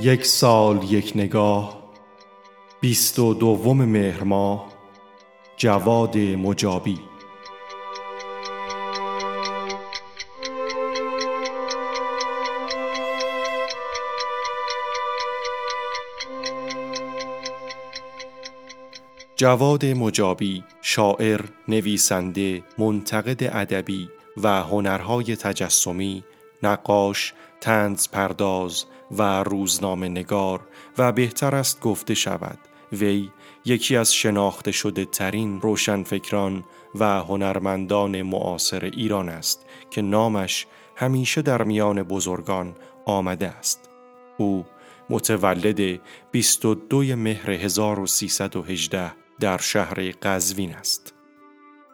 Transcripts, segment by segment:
یک سال یک نگاه بیست و دوم مهر ماه جواد مجابی. جواد مجابی شاعر، نویسنده، منتقد ادبی و هنرهای تجسمی، نقاش، تنز پرداز و روزنامه نگار و بهتر است گفته شود. وی یکی از شناخته شده ترین روشنفکران و هنرمندان معاصر ایران است که نامش همیشه در میان بزرگان آمده است. او متولد 22 مهر 1318 در شهر قزوین است.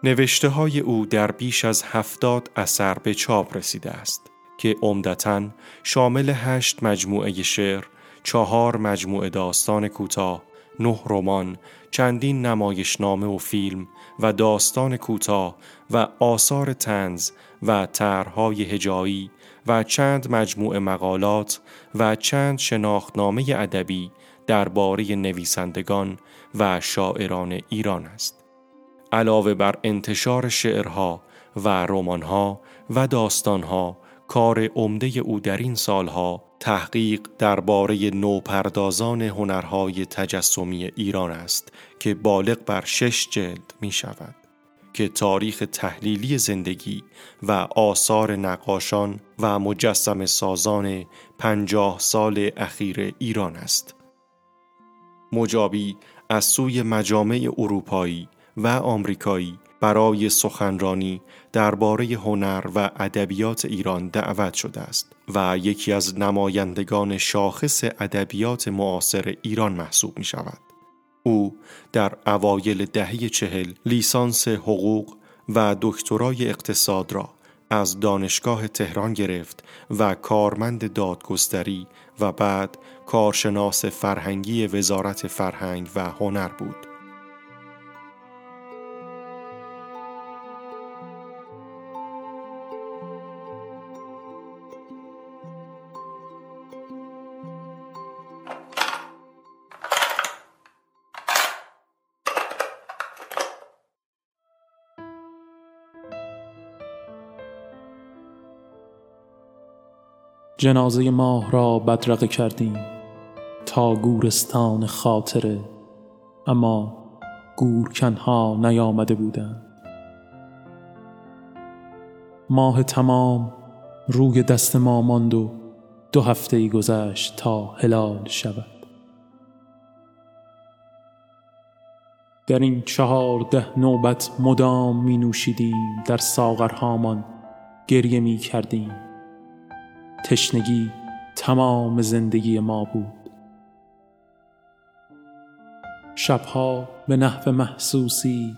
نوشته های او در بیش از هفتاد اثر به چاپ رسیده است. که عمدتا شامل هشت مجموعه شعر، چهار مجموعه داستان کوتاه، نه رمان، چندین نمایشنامه و فیلم و داستان کوتاه و آثار تنز و طرحهای هجایی و چند مجموعه مقالات و چند شناختنامه ادبی درباره نویسندگان و شاعران ایران است. علاوه بر انتشار شعرها و رمانها و داستانها کار عمده او در این سالها تحقیق درباره نوپردازان هنرهای تجسمی ایران است که بالغ بر شش جلد می شود که تاریخ تحلیلی زندگی و آثار نقاشان و مجسم سازان پنجاه سال اخیر ایران است. مجابی از سوی مجامع اروپایی و آمریکایی برای سخنرانی درباره هنر و ادبیات ایران دعوت شده است و یکی از نمایندگان شاخص ادبیات معاصر ایران محسوب می شود. او در اوایل دهه چهل لیسانس حقوق و دکترای اقتصاد را از دانشگاه تهران گرفت و کارمند دادگستری و بعد کارشناس فرهنگی وزارت فرهنگ و هنر بود. جنازه ماه را بدرقه کردیم تا گورستان خاطره اما گورکنها نیامده بودند. ماه تمام روی دست ما ماند و دو هفته گذشت تا هلال شود. در این چهارده نوبت مدام می نوشیدیم در ساغرهامان گریه می کردیم تشنگی تمام زندگی ما بود. شبها به نحو محسوسی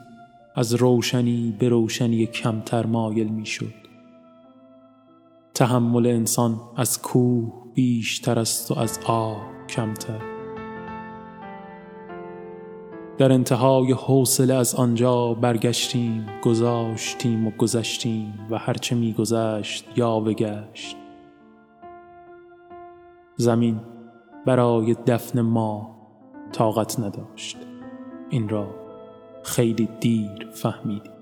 از روشنی به روشنی کمتر مایل می شد تحمل انسان از کوه بیشتر است و از آب کمتر. در انتهای حوصله از آنجا برگشتیم گذاشتیم و گذشتیم و هرچه میگذشت یا بگشت. زمین برای دفن ما طاقت نداشت. این را خیلی دیر فهمیدیم.